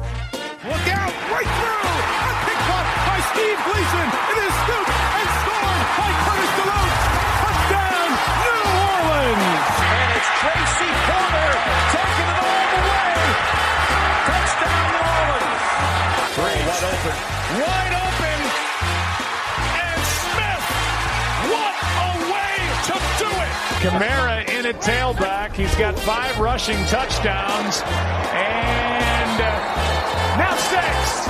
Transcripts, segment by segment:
Look out, right through! A pick up by Steve Gleason. It is scooped and scored by Curtis Deloatch. Touchdown, New Orleans! And it's Tracy Porter taking it all the way. Touchdown, New Orleans. Three, wide open. Wide open, and Smith. What a way to do it! Kamara in at tailback. He's got five rushing touchdowns, and uh, now six.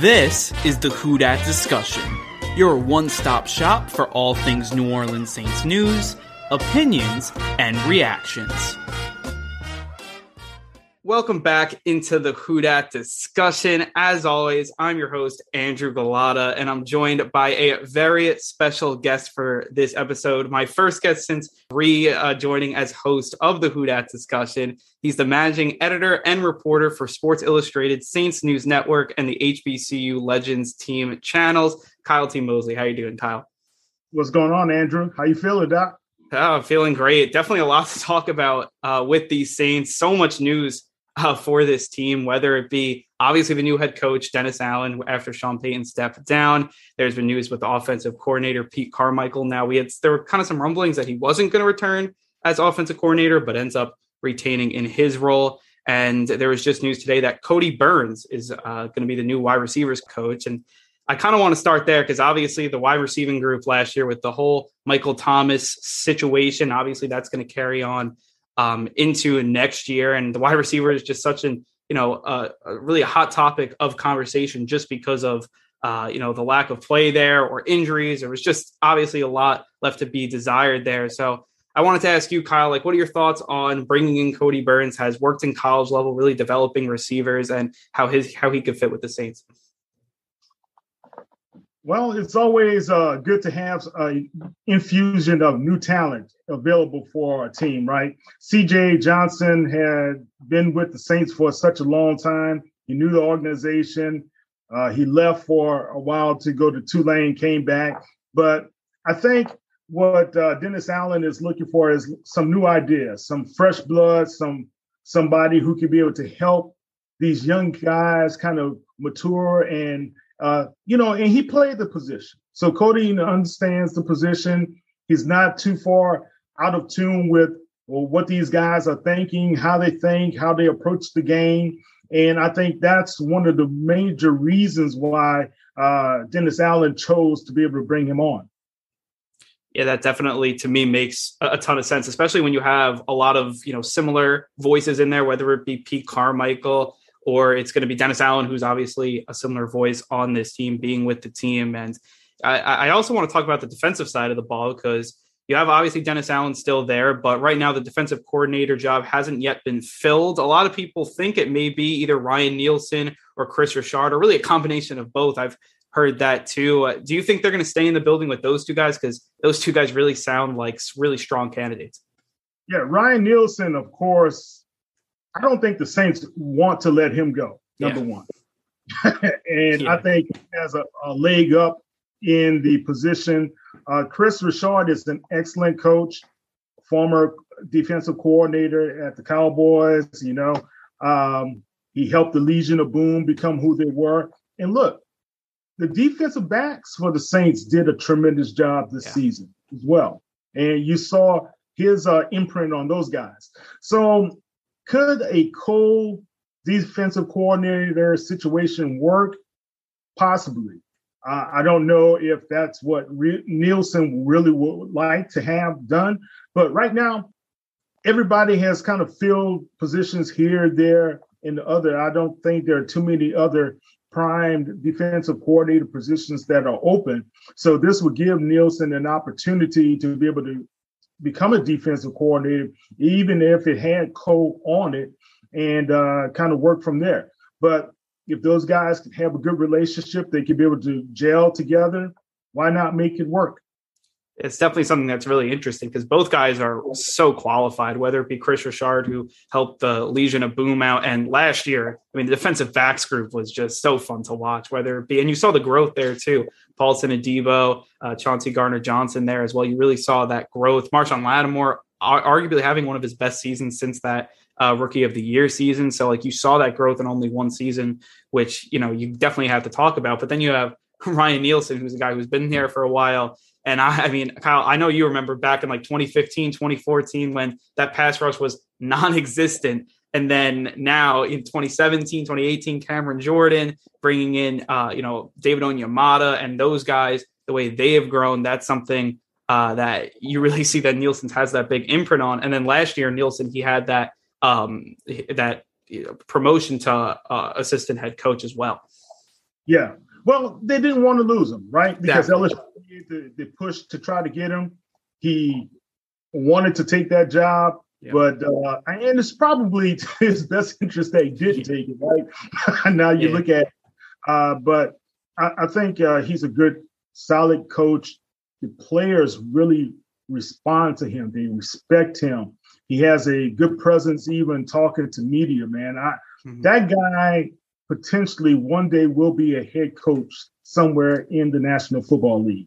This is the Who Dat discussion, your one stop shop for all things New Orleans Saints news, opinions, and reactions. Welcome back into the Who Dat discussion. As always, I'm your host, Andrew Galata, and I'm joined by a very special guest for this episode. My first guest since re uh, joining as host of the Who Dat discussion. He's the managing editor and reporter for Sports Illustrated, Saints News Network, and the HBCU Legends team channels. Kyle T. Mosley. How you doing, Kyle? What's going on, Andrew? How you feeling, Doc? Oh, feeling great. Definitely a lot to talk about uh, with these Saints. So much news uh, for this team, whether it be obviously the new head coach, Dennis Allen, after Sean Payton stepped down. There's been news with the offensive coordinator, Pete Carmichael. Now, we had there were kind of some rumblings that he wasn't going to return as offensive coordinator, but ends up retaining in his role. And there was just news today that Kodi Burns is uh, going to be the new wide receivers coach. And I kind of want to start there because obviously the wide receiving group last year with the whole Michael Thomas situation, obviously that's going to carry on um, into next year. And the wide receiver is just such an, you know, uh, a really a hot topic of conversation just because of, uh, you know, the lack of play there or injuries. There was just obviously a lot left to be desired there. So I wanted to ask you, Kyle, like, what are your thoughts on bringing in Kodi Burns? Has worked in college level, really developing receivers, and how his how he could fit with the Saints. Well, it's always uh, good to have an infusion of new talent available for our team, right? CJ Johnson had been with the Saints for such a long time. He knew the organization. Uh, he left for a while to go to Tulane, came back. But I think what uh, Dennis Allen is looking for is some new ideas, some fresh blood, some somebody who can be able to help these young guys kind of mature and uh, you know, and he played the position. So Kodi understands the position. He's not too far out of tune with well, what these guys are thinking, how they think, how they approach the game. And I think that's one of the major reasons why uh, Dennis Allen chose to be able to bring him on. Yeah, that definitely to me makes a ton of sense, especially when you have a lot of you know similar voices in there, whether it be Pete Carmichael or it's going to be Dennis Allen, who's obviously a similar voice on this team, being with the team. And I, I also want to talk about the defensive side of the ball because you have obviously Dennis Allen still there, but right now the defensive coordinator job hasn't yet been filled. A lot of people think it may be either Ryan Nielsen or Kris Richard, or really a combination of both. I've heard that too. Uh, do you think they're going to stay in the building with those two guys? Because those two guys really sound like really strong candidates. Yeah, Ryan Nielsen, of course, I don't think the Saints want to let him go. Number yeah. one, and yeah. I think he has a, a, leg up in the position. Uh, Kris Richard is an excellent coach, former defensive coordinator at the Cowboys. You know, um, he helped the Legion of Boom become who they were. And look, the defensive backs for the Saints did a tremendous job this yeah. season as well, and you saw his uh, imprint on those guys. So could a co defensive coordinator situation work? Possibly. Uh, I don't know if that's what Re- Nielsen really would like to have done, but right now, everybody has kind of filled positions here, there, and the other. I don't think there are too many other primed defensive coordinator positions that are open. So this would give Nielsen an opportunity to be able to become a defensive coordinator, even if it had Cole on it, and uh, kind of work from there. But if those guys have a good relationship, they could be able to gel together. Why not make it work? It's definitely something that's really interesting because both guys are so qualified, whether it be Kris Richard, who helped the Legion of Boom out, and last year, I mean, the defensive backs group was just so fun to watch, whether it be, and you saw the growth there too. Paulson Adebo, uh, Chauncey Gardner Johnson there as well. You really saw that growth. Marshon Lattimore, arguably having one of his best seasons since that uh, rookie of the year season. So, like, you saw that growth in only one season, which, you know, you definitely have to talk about. But then you have Ryan Nielsen, who's a guy who's been here for a while and I, I mean, Kyle, I know you remember back in like 2015, 2014, when that pass rush was non existent. And then now in 2017, 2018, Cameron Jordan bringing in, uh, you know, David Onyemata and those guys, the way they have grown, that's something uh, that you really see that Nielsen has that big imprint on. And then last year, Nielsen, he had that um, that you know, promotion to uh, assistant head coach as well. Yeah, well, they didn't want to lose him, right? Because The, the push to try to get him. He wanted to take that job, yeah. but uh, and it's probably his best interest that he didn't take it, right? now you yeah. look at, uh, but I, I think uh, he's a good, solid coach. The players really respond to him. They respect him. He has a good presence, even talking to media. Man, I mm-hmm. that guy potentially one day will be a head coach somewhere in the National Football League.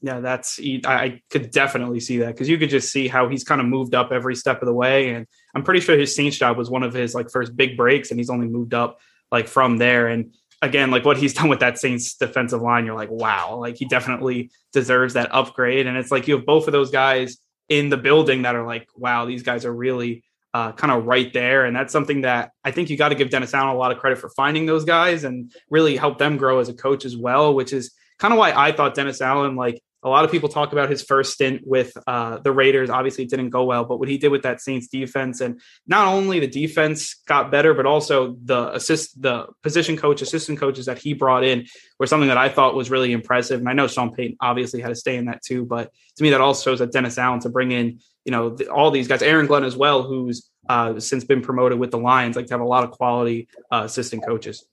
Yeah, that's I could definitely see that because you could just see how he's kind of moved up every step of the way, and I'm pretty sure his Saints job was one of his like first big breaks, and he's only moved up like from there. And again, like what he's done with that Saints defensive line, you're like, wow, like he definitely deserves that upgrade. And it's like you have both of those guys in the building that are like, wow, these guys are really uh, kind of right there. And that's something that I think you got to give Dennis Allen a lot of credit for finding those guys and really help them grow as a coach as well, which is kind of why I thought Dennis Allen, like a lot of people talk about his first stint with uh, the Raiders. Obviously, it didn't go well, but what he did with that Saints defense, and not only the defense got better, but also the assist, the position coach, assistant coaches that he brought in were something that I thought was really impressive. And I know Sean Payton obviously had to stay in that too, but to me, that also shows that Dennis Allen to bring in, you know, the, all these guys, Aaron Glenn as well, who's uh, since been promoted with the Lions, like to have a lot of quality uh, assistant coaches.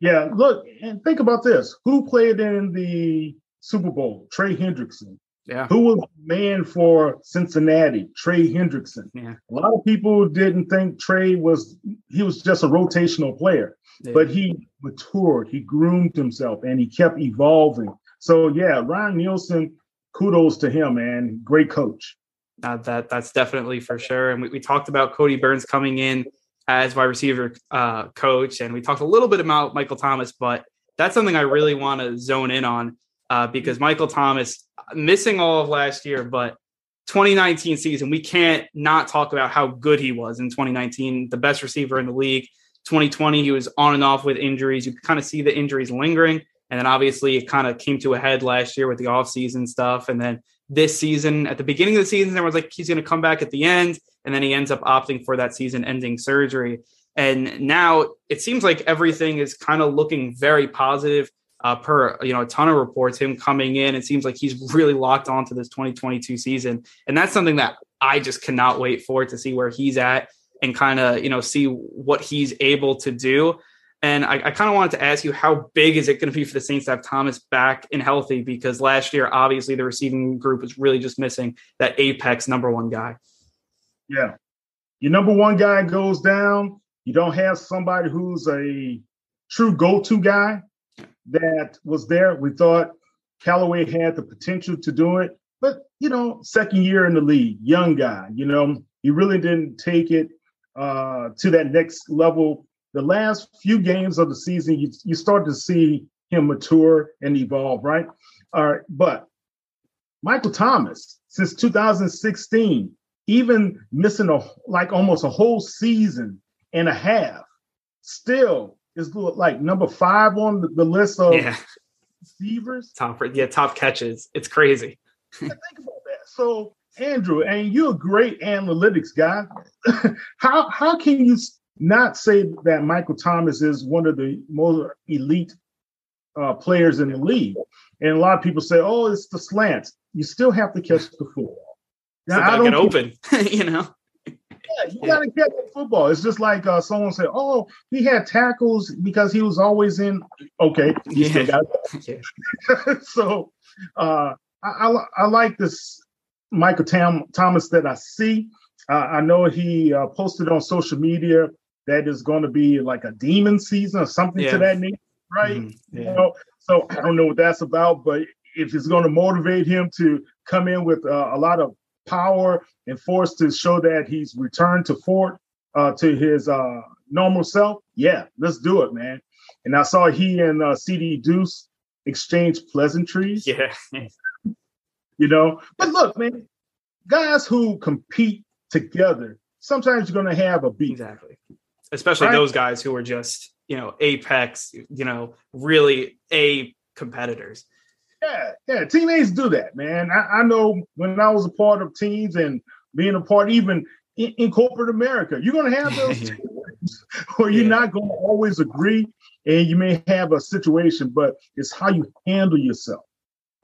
Yeah, look and think about this: who played in the Super Bowl, Trey Hendrickson. Yeah. Who was man for Cincinnati? Trey Hendrickson. Yeah. A lot of people didn't think Trey was he was just a rotational player, yeah. but he matured, he groomed himself, and he kept evolving. So yeah, Ryan Nielsen, kudos to him, man. Great coach. Uh, that that's definitely for sure. And we, we talked about Kodi Burns coming in as wide receiver uh, coach, and we talked a little bit about Michael Thomas, but that's something I really want to zone in on uh, because Michael Thomas missing all of last year, but 2019 season, we can't not talk about how good he was in 2019, the best receiver in the league. 2020, he was on and off with injuries. You kind of see the injuries lingering. And then obviously it kind of came to a head last year with the offseason stuff. And then this season, at the beginning of the season, was like he's going to come back at the end. And then he ends up opting for that season ending surgery. And now it seems like everything is kind of looking very positive uh, per you know a ton of reports him coming in. It seems like he's really locked onto this 2022 season. And that's something that i just cannot wait for to see where he's at and kind of you know see what he's able to do. And i, I kind of wanted to ask you how big is it going to be for the saints to have thomas back and healthy? Because last year obviously the receiving group was really just missing that apex number one guy. Yeah. Your number one guy goes down. You don't have somebody who's a true go-to guy that was there. We thought Callaway had the potential to do it, but you know, second year in the league, young guy, you know, he really didn't take it uh, to that next level. The last few games of the season, you, you start to see him mature and evolve, right? All right, but Michael Thomas, since 2016, even missing a like almost a whole season and a half, still is like number five on the, the list of yeah. receivers. Top, yeah, top catches. It's crazy. think about that. So, Andrew, and you're a great analytics guy. how how can you not say that Michael Thomas is one of the most elite uh, players in the league? And a lot of people say, "Oh, it's the slants." You still have to catch the football. Now, I don't get open, you know. Yeah, you gotta catch the football. It's just like uh, someone said, "Oh, he had tackles because he was always in." Okay, yeah. got so uh, I, I, I like this Michael Tam- Thomas that I see. Uh, I know he uh, posted on social media that is going to be like a demon season or something yeah. to that nature, right? Mm-hmm. Yeah. You know, so I don't know what that's about, but if it's going to motivate him to come in with uh, a lot of power and force to show that he's returned to Fort uh, to his uh, normal self, yeah, let's do it, man. And I saw he and uh, CD Deuce exchange pleasantries. Yeah. you know, but look, man, guys who compete together, sometimes you're going to have a beat. Exactly. Especially right? those guys who are just, you know, apex, you know, really A competitors. Yeah, yeah. Teammates do that, man. I, I, know when I was a part of teams and being a part even in, in corporate America, you're going to have those teams where you're yeah. not going to always agree, and you may have a situation, but it's how you handle yourself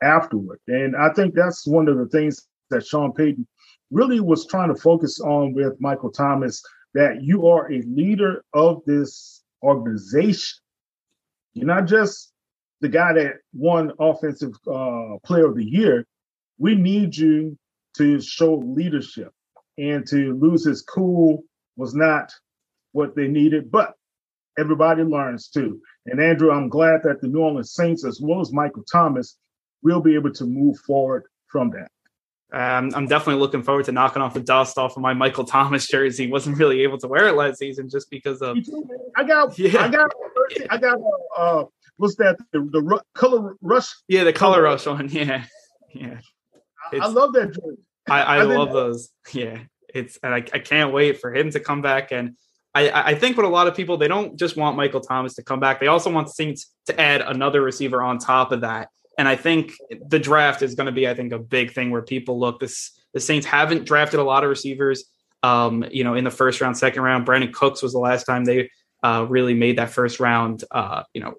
afterward. And I think that's one of the things that Sean Payton really was trying to focus on with Michael Thomas that you are a leader of this organization. You're not just the guy that won Offensive uh, Player of the Year. We need you to show leadership and to lose his cool was not what they needed, but everybody learns too. And Andrew, I'm glad that the New Orleans Saints, as well as Michael Thomas, will be able to move forward from that. Um, I'm definitely looking forward to knocking off the dust off of my Michael Thomas jersey. Wasn't really able to wear it last season just because of. I got, yeah. I got, I got. Uh, what's that? The, the color rush. Yeah, the color rush one. Yeah, yeah. I love that. I, I, I love those. Yeah, it's and I, I can't wait for him to come back. And I, I think what a lot of people they don't just want Michael Thomas to come back. They also want Saints to add another receiver on top of that. And I think the draft is going to be, I think, a big thing where people look. This the Saints haven't drafted a lot of receivers. Um, you know, in the first round, second round, Brandin Cooks was the last time they uh, really made that first round, uh, you know,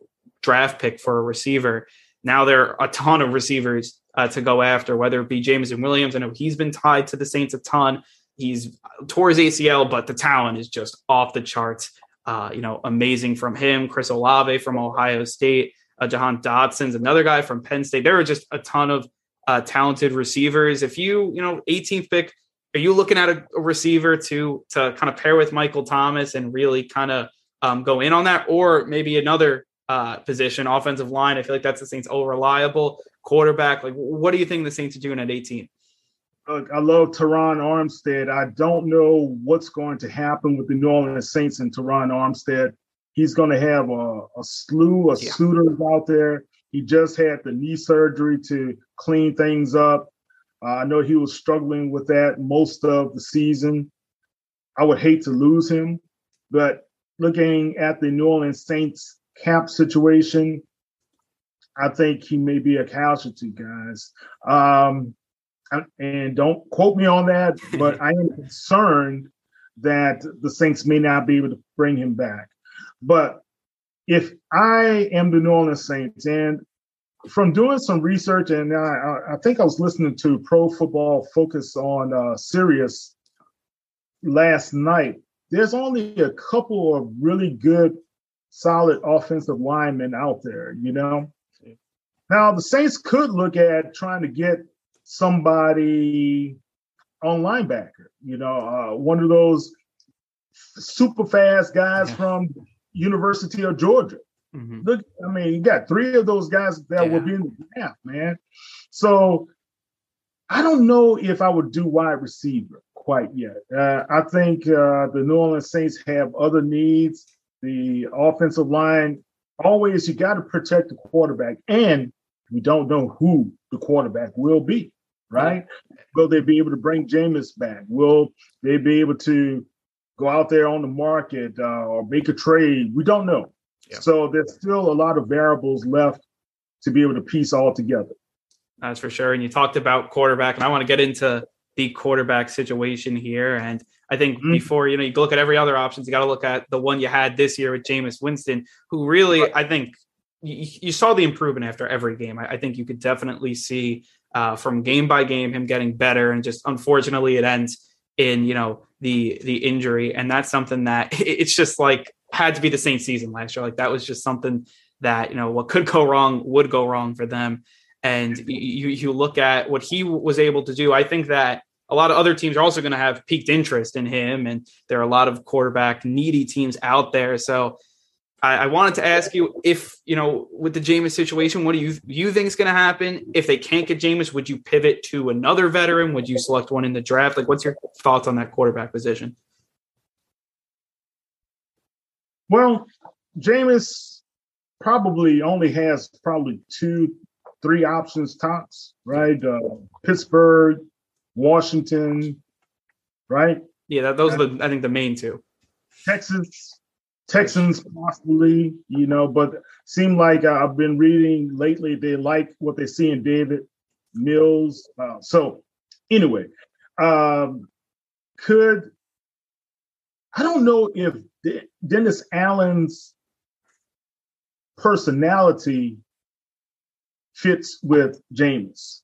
draft pick for a receiver. Now there are a ton of receivers uh, to go after, whether it be Jameson Williams. I know he's been tied to the Saints a ton. He's tore his ACL, but the talent is just off the charts. Uh, you know, amazing from him. Chris Olave from Ohio State uh, Jahan another guy from Penn State. There are just a ton of uh, talented receivers. If you, you know, 18th pick, are you looking at a, a receiver to to kind of pair with Michael Thomas and really kind of um, go in on that, or maybe another uh, position, offensive line? I feel like that's the Saints' all reliable quarterback. Like, what do you think the Saints are doing at 18? Look, I love Terron Armstead. I don't know what's going to happen with the New Orleans Saints and Terron Armstead. He's going to have a, a slew of yeah. suitors out there. He just had the knee surgery to clean things up. Uh, I know he was struggling with that most of the season. I would hate to lose him, but looking at the New Orleans Saints cap situation, I think he may be a casualty, guys. Um, and don't quote me on that, but I am concerned that the Saints may not be able to bring him back. But if I am the New Orleans Saints, and from doing some research, and I, I think I was listening to Pro Football Focus on uh, Sirius last night, there's only a couple of really good, solid offensive linemen out there, you know? Now, the Saints could look at trying to get somebody on linebacker, you know, uh, one of those super fast guys yeah. from University of Georgia. Mm-hmm. Look, I mean, you got three of those guys that yeah. will be in the draft, man. So I don't know if I would do wide receiver quite yet. Uh, I think uh, the New Orleans Saints have other needs. The offensive line, always, you got to protect the quarterback, and we don't know who the quarterback will be, right? Will they be able to bring Jameis back? Will they be able to go out there on the market uh, or make a trade. We don't know. Yeah. So there's still a lot of variables left to be able to piece all together. That's for sure. And you talked about quarterback, and I want to get into the quarterback situation here. And I think mm-hmm. before you know you look at every other options, you got to look at the one you had this year with Jameis Winston, who really right. I think you, you, saw the improvement after every game. I, I think you could definitely see uh, from game by game him getting better, and just unfortunately it ends in you know the the injury, and that's something that it's just like had to be the same season last year. Like that was just something that you know what could go wrong would go wrong for them. And you you look at what he was able to do. I think that a lot of other teams are also going to have peaked interest in him, and there are a lot of quarterback needy teams out there. So I, I wanted to ask you if you know with the Jameis situation, what do you you think is going to happen? If they can't get Jameis, would you pivot to another veteran? Would you select one in the draft? Like, what's your thoughts on that quarterback position? Well, Jameis probably only has probably two, three options tops, right? Uh, Pittsburgh, Washington, right? Yeah, that, those are the I think the main two. Texas, Texans possibly, you know, but seem like I've been reading lately they like what they see in Davis Mills. Uh, so anyway, um, could I don't know if Dennis Allen's personality fits with Jameis.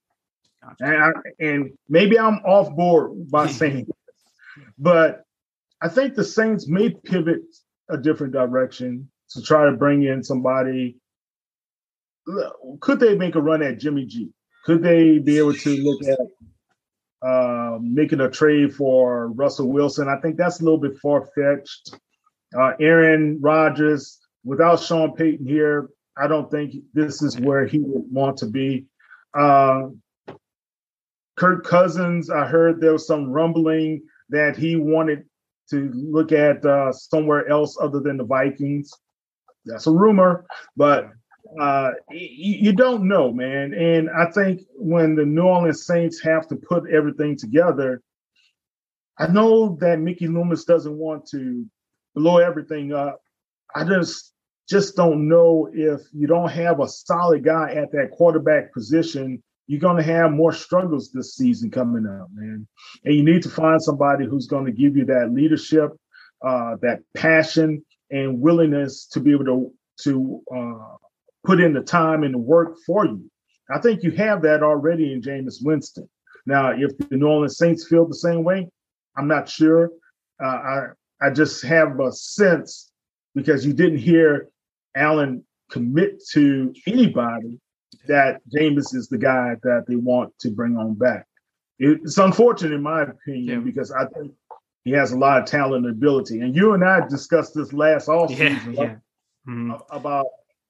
And, I, and maybe I'm off board by saying this, but I think the Saints may pivot a different direction to try to bring in somebody. Could they make a run at Jimmy G? Could they be able to look at uh, making a trade for Russell Wilson? I think that's a little bit far fetched. Uh, Aaron Rodgers, without Sean Payton here, I don't think this is where he would want to be. Uh, Kirk Cousins, I heard there was some rumbling that he wanted to look at uh, somewhere else other than the Vikings. That's a rumor, but uh, you, you don't know, man. And I think when the New Orleans Saints have to put everything together, I know that Mickey Loomis doesn't want to blow everything up. I just just don't know if you don't have a solid guy at that quarterback position, you're going to have more struggles this season coming up, man. And you need to find somebody who's going to give you that leadership, uh, that passion, and willingness to be able to to uh, put in the time and the work for you. I think you have that already in Jameis Winston. Now, if the New Orleans Saints feel the same way, I'm not sure. Uh, I I just have a sense because you didn't hear Allen commit to anybody that Jameis is the guy that they want to bring on back. It's unfortunate, in my opinion, yeah. because I think he has a lot of talent and ability. And you and I discussed this last offseason yeah, yeah. Mm-hmm. about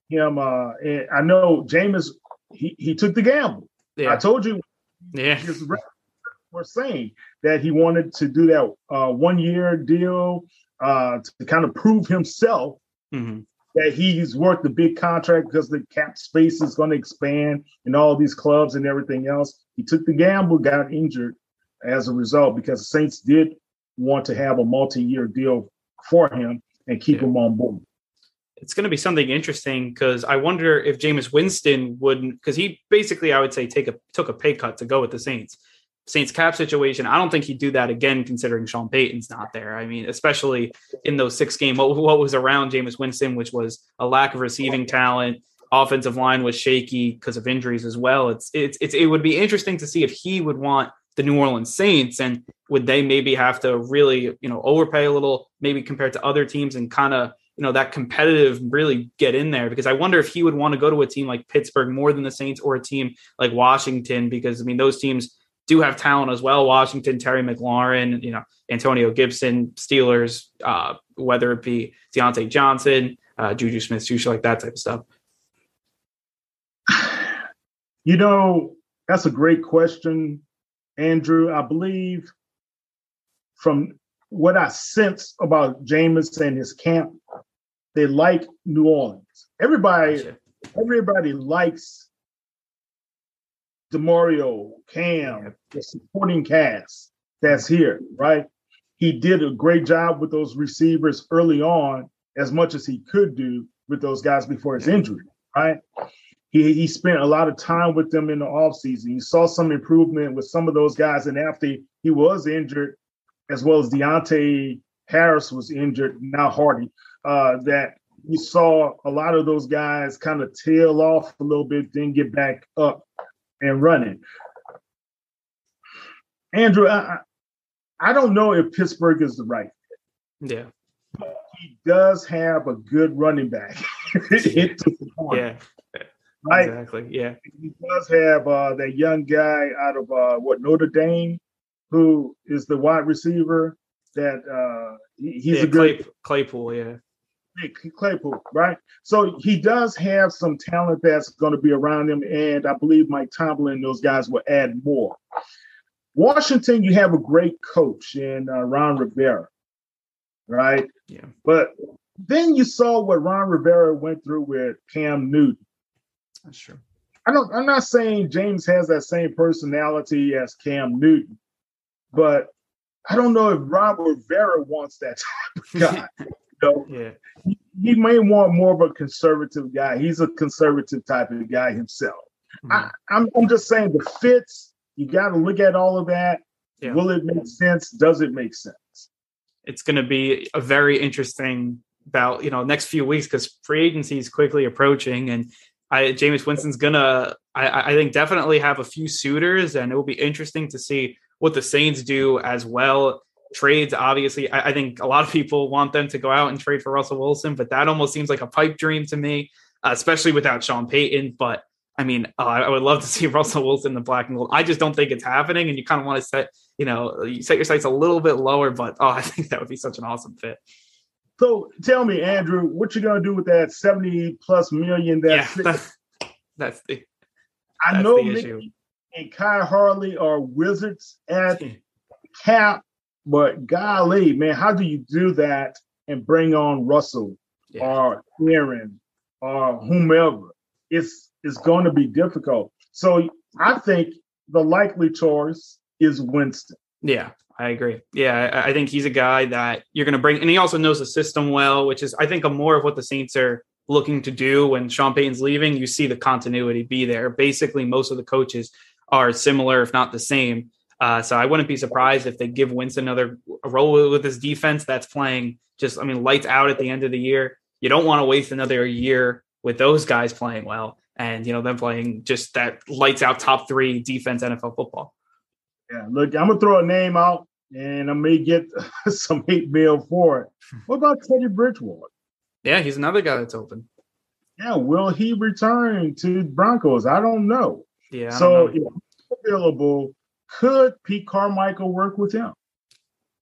him. Uh, I know Jameis, he, he took the gamble. I told you, yeah, his were saying that he wanted to do that uh, one year deal uh, to kind of prove himself mm-hmm. That he's worth the big contract because the cap space is going to expand in all these clubs and everything else. He took the gamble, got injured as a result because the Saints did want to have a multi-year deal for him and keep yeah. him on board. It's going to be something interesting because I wonder if Jameis Winston wouldn't, because he basically, I would say, take a took a pay cut to go with the Saints. Saints cap situation, I don't think he'd do that again, considering Sean Payton's not there. I mean, especially in those six game, what, what was around Jameis Winston, which was a lack of receiving talent. Offensive line was shaky because of injuries as well. It's, it's it's it would be interesting to see if he would want the New Orleans Saints and would they maybe have to really you know overpay a little, maybe compared to other teams and kind of you know that competitive really get in there because I wonder if he would want to go to a team like Pittsburgh more than the Saints or a team like Washington because I mean those teams do have talent as well. Washington, Terry McLaurin, you know, Antonio Gibson, Steelers, uh, whether it be Diontae Johnson, uh, Juju Smith, Schuster, like that type of stuff. You know, that's a great question, Andrew. I believe from what I sense about Jameis and his camp, they like New Orleans. Everybody, gotcha. everybody likes Demario, Cam, the supporting cast that's here, right? He did a great job with those receivers early on, as much as he could do with those guys before his injury, right? He, he spent a lot of time with them in the offseason. You saw some improvement with some of those guys. And after he was injured, as well as Deonte Harris was injured, now Hardy, uh, that you saw a lot of those guys kind of tail off a little bit, then get back up and running. Andrew, I, I don't know if Pittsburgh is the right. Yeah. But he does have a good running back. yeah. Right? Exactly. Yeah. He does have uh, that young guy out of uh, what Notre Dame, who is the wide receiver. That uh, he, he's yeah, a good Claypool. Yeah. Claypool, right? So he does have some talent that's going to be around him, and I believe Mike Tomlin, those guys will add more. Washington, you have a great coach in uh, Ron Rivera, right? Yeah. But then you saw what Ron Rivera went through with Cam Newton. That's true. I don't. I'm not saying Jameis has that same personality as Cam Newton, but I don't know if Ron Rivera wants that type of guy. Yeah. He, he, may want more of a conservative guy. He's a conservative type of guy himself. Mm-hmm. I, I'm, I'm just saying the fits. You got to look at all of that. Yeah. Will it make sense? Does it make sense? It's going to be a very interesting about you know next few weeks because free agency is quickly approaching and I Jameis Winston's gonna I, I think definitely have a few suitors and it will be interesting to see what the Saints do as well. Trades, obviously, I, I, think a lot of people want them to go out and trade for Russell Wilson, but that almost seems like a pipe dream to me, uh, especially without Sean Payton. But I mean, uh, I would love to see Russell Wilson in the black and gold. I just don't think it's happening, and you kind of want to set, you know, you set your sights a little bit lower. But oh, I think that would be such an awesome fit. So tell me, Andrew, what you gonna do with that seventy plus million? That's yeah, that's, that's the. I know the Mickey and Khai Harley are wizards at cap, but golly, man, how do you do that and bring on Russell yeah. or Aaron or whomever? It's it's going to be difficult. So I think the likely choice is Winston. Yeah, I agree. Yeah, I think he's a guy that you're going to bring, and he also knows the system well, which is, I think, a more of what the Saints are looking to do when Sean Payton's leaving. You see the continuity be there. Basically, most of the coaches are similar, if not the same. Uh, so I wouldn't be surprised if they give Winston another role with this defense that's playing just, I mean, lights out at the end of the year. You don't want to waste another year with those guys playing well and, you know, them playing just that lights out top three defense NFL football. Yeah, look, I'm gonna throw a name out, and I may get some hate mail for it. What about Teddy Bridgewater? Yeah, he's another guy that's open. Yeah, will he return to Broncos? I don't know. Yeah. so if available, could Pete Carmichael work with him?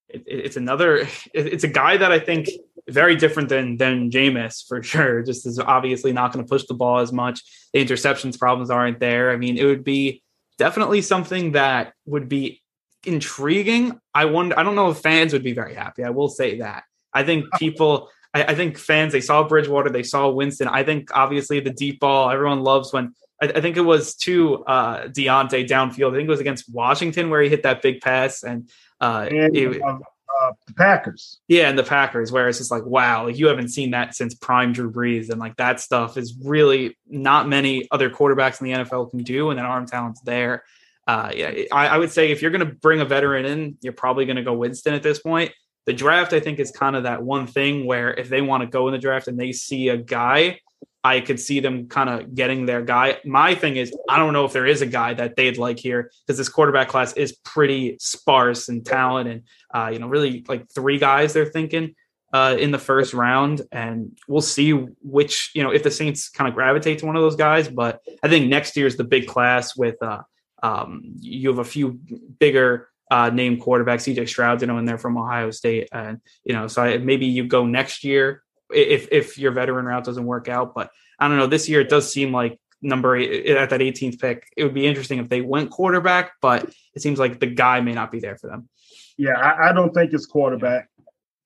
It, it's another. It's a guy that I think very different than than Jameis for sure. Just is obviously not going to push the ball as much. The interceptions problems aren't there. I mean, it would be definitely something that would be intriguing. I wonder. I don't know if fans would be very happy. I will say that. I think people. I, I think fans. They saw Bridgewater. They saw Winston. I think obviously the deep ball. Everyone loves when. I, I think it was to uh, Deonte downfield. I think it was against Washington where he hit that big pass and. Uh, and it, uh, uh, the Packers. Yeah, and the Packers, where it's just like, wow, like you haven't seen that since prime Drew Brees, and like that stuff is really not many other quarterbacks in the NFL can do, and that arm talent's there. Uh, yeah, I, I would say if you're going to bring a veteran in, you're probably going to go Winston at this point. The draft, I think, is kind of that one thing where if they want to go in the draft and they see a guy I could see them kind of getting their guy. My thing is, I don't know if there is a guy that they'd like here because this quarterback class is pretty sparse in talent, and uh, you know, really like three guys they're thinking uh, in the first round, and we'll see which you know if the Saints kind of gravitate to one of those guys. But I think next year is the big class with uh, um, you have a few bigger uh, name quarterbacks, CJ Stroud, you know, in there from Ohio State, and you know, so I, maybe you go next year if if your veteran route doesn't work out. But I don't know. This year it does seem like number eight at that 18th pick. It would be interesting if they went quarterback, but it seems like the guy may not be there for them. Yeah, I, I don't think it's quarterback.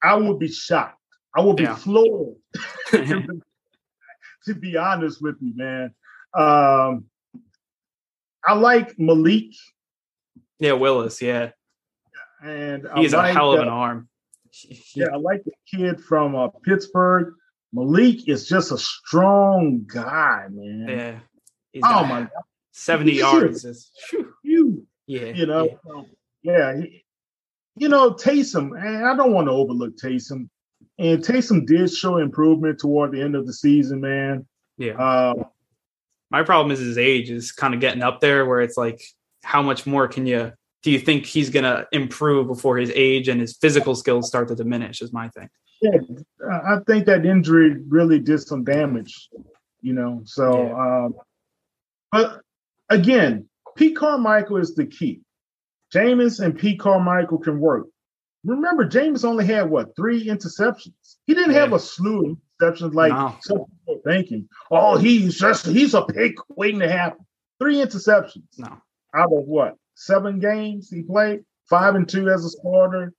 I would be shocked. I would be yeah. floored. to be honest with you, man. Um, I like Malik. Yeah, Willis. Yeah, and he's like, a hell of an arm yeah, I like the kid from uh, Pittsburgh. Malik is just a strong guy, man. Yeah. He's oh my God. 70 yards is huge. Yeah. You know, yeah. yeah he, you know, Taysom, and I don't want to overlook Taysom. And Taysom did show improvement toward the end of the season, man. Yeah. Uh, my problem is his age is kind of getting up there where it's like, how much more can you do you think he's going to improve before his age and his physical skills start to diminish? Is my thing. Yeah, I think that injury really did some damage, you know. So, yeah. um, but again, Pete Carmichael is the key. Jameis and Pete Carmichael can work. Remember, Jameis only had what three interceptions. He didn't yeah. have a slew of interceptions like no. some people thinking. Oh, he's just he's a pick waiting to happen. Three interceptions. No. Out of what? Seven games he played, five and two as a starter.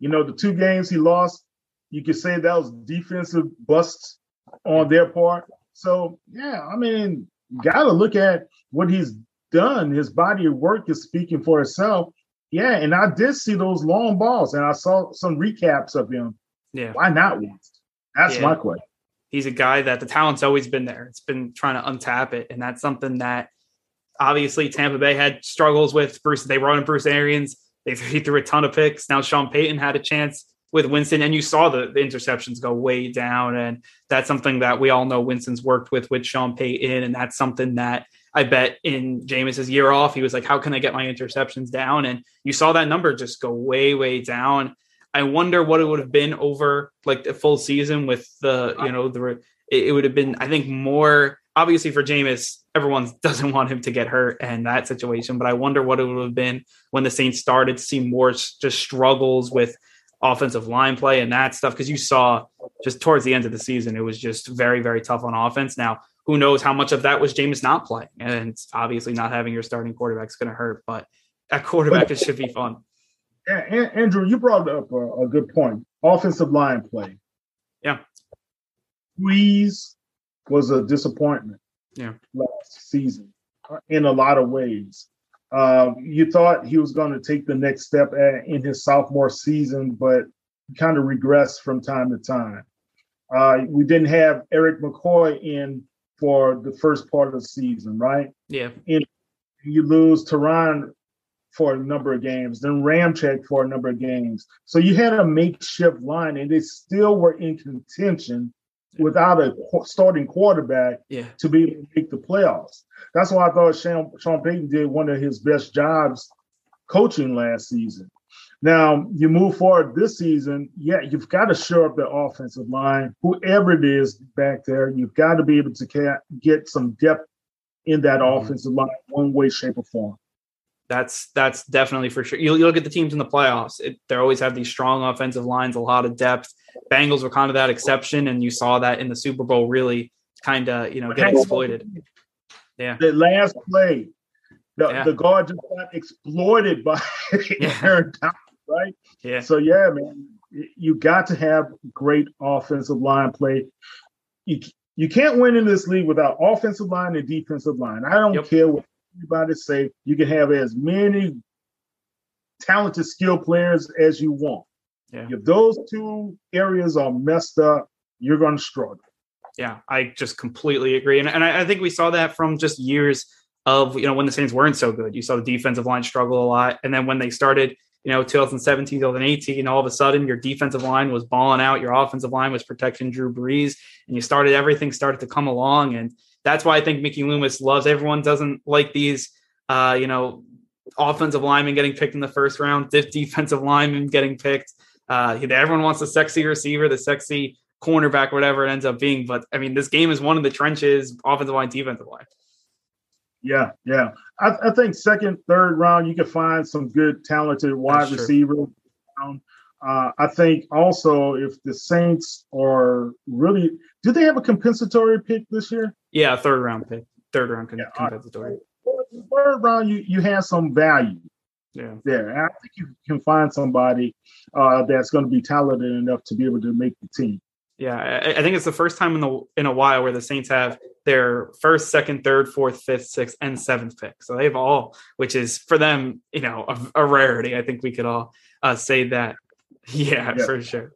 You know, the two games he lost, you could say that was defensive busts on their part. So yeah, I mean, gotta look at what he's done. His body of work is speaking for itself. Yeah, and I did see those long balls, and I saw some recaps of him. Yeah, why not once? That's yeah. my question. He's a guy that the talent's always been there. It's been trying to untap it, and that's something that obviously Tampa Bay had struggles with. Bruce, they brought in Bruce Arians. They he threw a ton of picks. Now Sean Payton had a chance with Winston, and you saw the, the, interceptions go way down. And that's something that we all know Winston's worked with with Sean Payton, and that's something that I bet in Jameis's year off, he was like, "How can I get my interceptions down?" And you saw that number just go way, way down. I wonder what it would have been over like the full season with the you know the it, would have been I think more obviously for Jameis, everyone doesn't want him to get hurt in that situation. But I wonder what it would have been when the Saints started to see more just struggles with offensive line play and that stuff because you saw just towards the end of the season it was just very very tough on offense. Now who knows how much of that was Jameis not playing and obviously not having your starting quarterback is going to hurt, but at quarterback it should be fun. Yeah, Andrew, you brought up a, a good point. Offensive line play. Yeah. Brees was a disappointment. Yeah. Last season, uh, in a lot of ways. Um, you thought he was going to take the next step at, in his sophomore season, but kind of regressed from time to time. Uh, we didn't have Erik McCoy in for the first part of the season, right? Yeah. And you lose Terron for a number of games, then Ramczyk for a number of games. So you had a makeshift line, and they still were in contention without a starting quarterback yeah. to be able to make the playoffs. That's why I thought Sean, Sean Payton did one of his best jobs coaching last season. Now you move forward this season, yeah, you've got to shore up the offensive line, whoever it is back there. You've got to be able to get some depth in that mm-hmm. offensive line, one way, shape, or form. That's that's definitely for sure. You, you look at the teams in the playoffs; it, they always have these strong offensive lines, a lot of depth. Bengals were kind of that exception, and you saw that in the Super Bowl really kind of you know get exploited. Yeah, the last play, the, yeah. the guard just got exploited by yeah. Aaron Donald, right? Yeah. So yeah, man, you got to have great offensive line play. You you can't win in this league without offensive line and defensive line. I don't yep. care what anybody say. You can have as many talented skill players as you want. Yeah. If those two areas are messed up, you're going to struggle. Yeah, I just completely agree, and and I, I think we saw that from just years of you know when the Saints weren't so good. You saw the defensive line struggle a lot, and then when they started, you know, 2017, 2018, all of a sudden your defensive line was balling out, your offensive line was protecting Drew Brees, and you started everything started to come along, and that's why I think Mickey Loomis loves everyone doesn't like these uh, you know offensive linemen getting picked in the first round, defensive linemen getting picked. Uh, everyone wants the sexy receiver, the sexy cornerback, whatever it ends up being. But I mean, this game is one of the trenches, offensive line, defensive line. Yeah, yeah. I, I think second, third round, you can find some good, talented wide receiver. Uh, I think also if the Saints are really, do they have a compensatory pick this year? Yeah, third round pick, third round yeah, compensatory. Third round, you you have some value. Yeah, there. And I think you can find somebody uh, that's going to be talented enough to be able to make the team. Yeah, I, I, think it's the first time in the in a while where the Saints have their first, second, third, fourth, fifth, sixth, and seventh pick. So they have all, which is for them, you know, a, a rarity. I think we could all uh, say that. Yeah, yeah. for sure.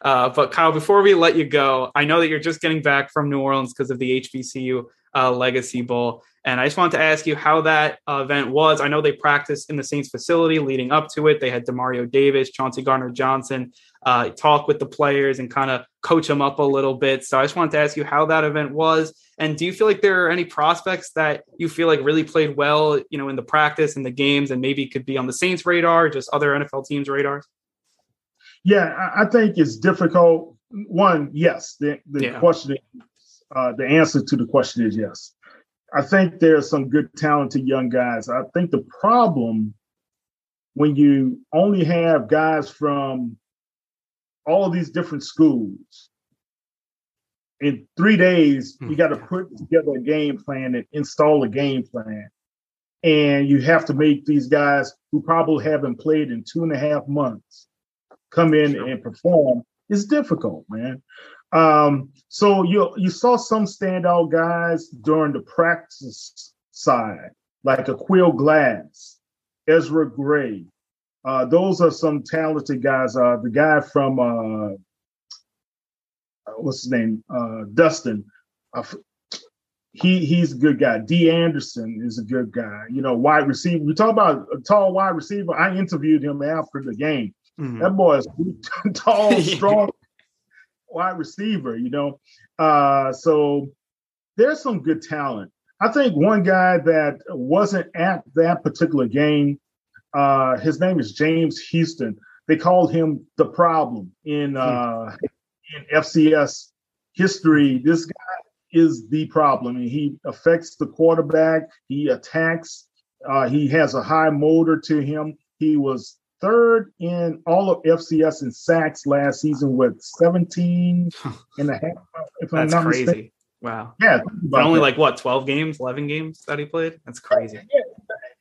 Uh, but Kyle, before we let you go, I know that you're just getting back from New Orleans because of the HBCU uh, Legacy Bowl, and I just wanted to ask you how that uh, event was. I know they practiced in the Saints facility leading up to it. They had Demario Davis, Chauncey Gardner Johnson, uh, talk with the players and kind of coach them up a little bit. So I just wanted to ask you how that event was. And do you feel like there are any prospects that you feel like really played well, you know, in the practice and the games and maybe could be on the Saints radar, just other NFL teams' radars? Yeah, I think it's difficult. One, yes, the, the yeah. question, uh, the answer to the question is yes. I think there's some good, talented young guys. I think the problem when you only have guys from all these different schools in three days you hmm. got to put together a game plan and install a game plan and you have to make these guys who probably haven't played in two and a half months come in sure. and perform it's difficult man um, so you you saw some standout guys during the practice side like Aqeel Glass ezra gray uh, those are some talented guys. Uh, the guy from uh, what's his name? Uh, Dustin. He he's a good guy. D. Anderson is a good guy. You know, wide receiver. We talk about a tall wide receiver. I interviewed him after the game. Mm-hmm. That boy is tall, strong wide receiver. You know, uh, so there's some good talent. I think one guy that wasn't at that particular game uh, his name is James Houston. They called him the problem in hmm. uh, in FCS history. This guy is the problem, and he affects the quarterback. He attacks. Uh, he has a high motor to him. He was third in all of FCS in sacks last season with 17 and a half. If That's I'm not crazy. Mistaken. Wow. Yeah. But only that. like what, 12 games, 11 games that he played? That's crazy.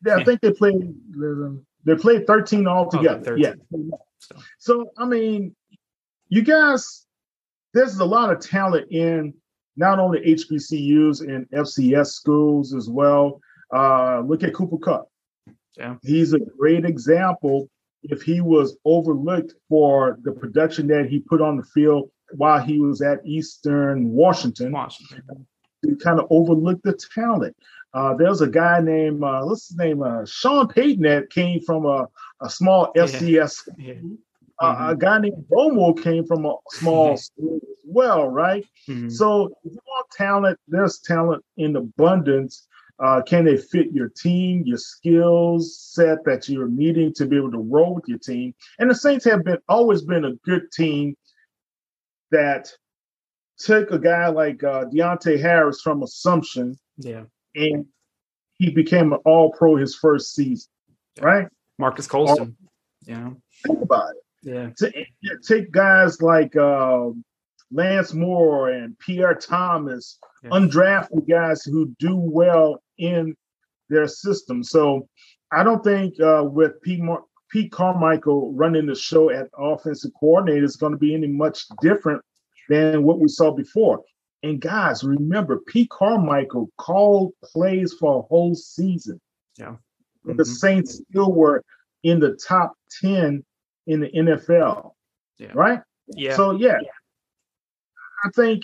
Yeah, I think they played they played 13 altogether. Oh, 13. Yeah. So I mean, you guys, there's a lot of talent in not only HBCUs and FCS schools as well. Uh, look at Cooper Kupp. Yeah. He's a great example. If he was overlooked for the production that he put on the field while he was at Eastern Washington, Washington. he kind of overlooked the talent. Uh, there's a guy named uh, what's his name? Uh, Sean Payton that came from a, a small FCS. Yeah. Yeah. Uh, mm-hmm. A guy named Romo came from a small school as well, right? Mm-hmm. So if you want talent, there's talent in abundance. Uh, can they fit your team, your skills set that you're needing to be able to roll with your team? And the Saints have been always been a good team that took a guy like uh, Deonte Harris from Assumption, yeah, and he became an All Pro his first season, right? Marques Colston. Yeah. Think about it. Yeah. Take guys like uh, Lance Moore and Pierre Thomas, yeah. undrafted guys who do well in their system. So I don't think uh, with Pete, Mar- Pete Carmichael running the show at offensive coordinator is going to be any much different than what we saw before. And guys, remember, Pete Carmichael called plays for a whole season. Yeah. Mm-hmm. The Saints still were in the top 10 in the NFL. Yeah. Right? Yeah. So, yeah, I think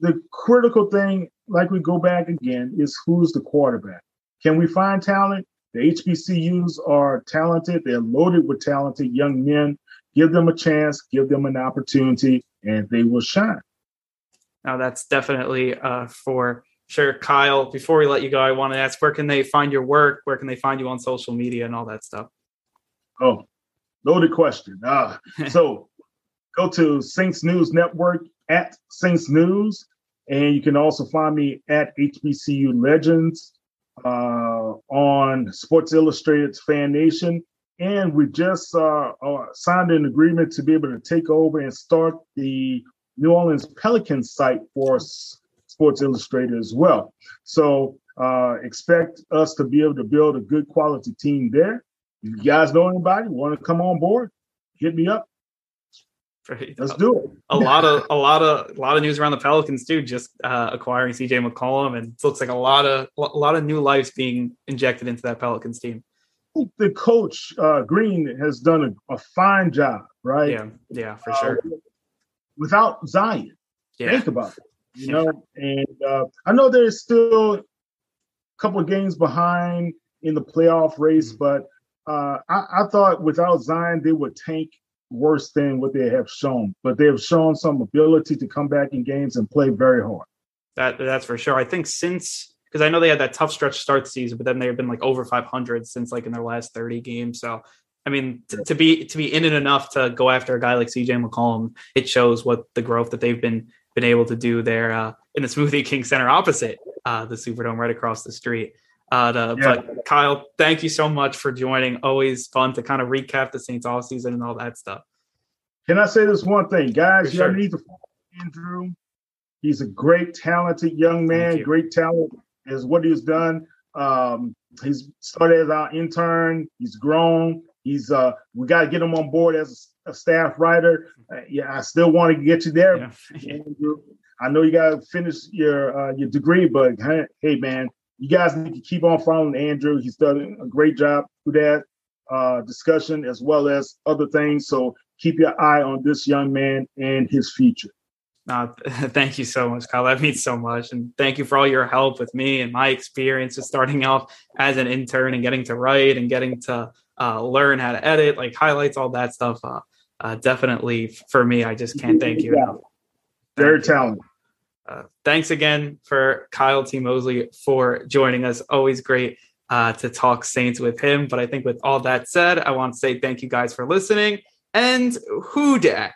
the critical thing, like we go back again, is who's the quarterback? Can we find talent? The HBCUs are talented. They're loaded with talented young men. Give them a chance, give them an opportunity, and they will shine. Now that's definitely uh, for sure. Kyle, before we let you go, I want to ask where can they find your work? Where can they find you on social media and all that stuff? Oh, loaded question. Uh, so go to Saints News Network at Saints News, and you can also find me at HBCU Legends uh, on Sports Illustrated's Fan Nation. And we just uh, uh, signed an agreement to be able to take over and start the New Orleans Pelicans site for Sports Illustrated as well. So uh, expect us to be able to build a good quality team there. If you guys know anybody want to come on board, hit me up. Let's do it. a lot of a lot of a lot of news around the Pelicans too. Just uh, acquiring CJ McCollum, and it looks like a lot of a lot of new lives being injected into that Pelicans team. The coach uh, Green has done a, a, fine job, right? Yeah, yeah, for sure. Uh, without Zion. Yeah. Think about it. You know, and uh, I know there's still a couple of games behind in the playoff race, mm-hmm. but uh, I, I, thought without Zion they would tank worse than what they have shown, but they have shown some ability to come back in games and play very hard. That that's for sure. I think since because I know they had that tough stretch start season, but then they've been like over 500 since like in their last 30 games. So I mean, t- to be to be in it enough to go after a guy like CJ McCollum, it shows what the growth that they've been been able to do there uh, in the Smoothie King Center opposite uh, the Superdome, right across the street. Uh, to, yeah. But Kyle, thank you so much for joining. Always fun to kind of recap the Saints all season and all that stuff. Can I say this one thing, guys? You need to follow Andrew. He's a great, talented young man. Great talent is what he's done. Um, he's started as our intern. He's grown. He's uh, we got to get him on board as a, a staff writer. Uh, yeah, I still want to get you there. Yeah. I know you got to finish your uh, your degree, but hey, man, you guys need to keep on following Andrew. He's done a great job through that uh, discussion as well as other things. So keep your eye on this young man and his future. Uh, thank you so much, Kyle. That means so much. And thank you for all your help with me and my experience of starting off as an intern and getting to write and getting to uh, learn how to edit, like highlights, all that stuff. Uh, uh definitely for me, I just can't thank you enough. Very talented. Uh, thanks again for Kyle T. Mosley for joining us. Always great uh, to talk Saints with him. But I think with all that said, I want to say thank you guys for listening and who dat?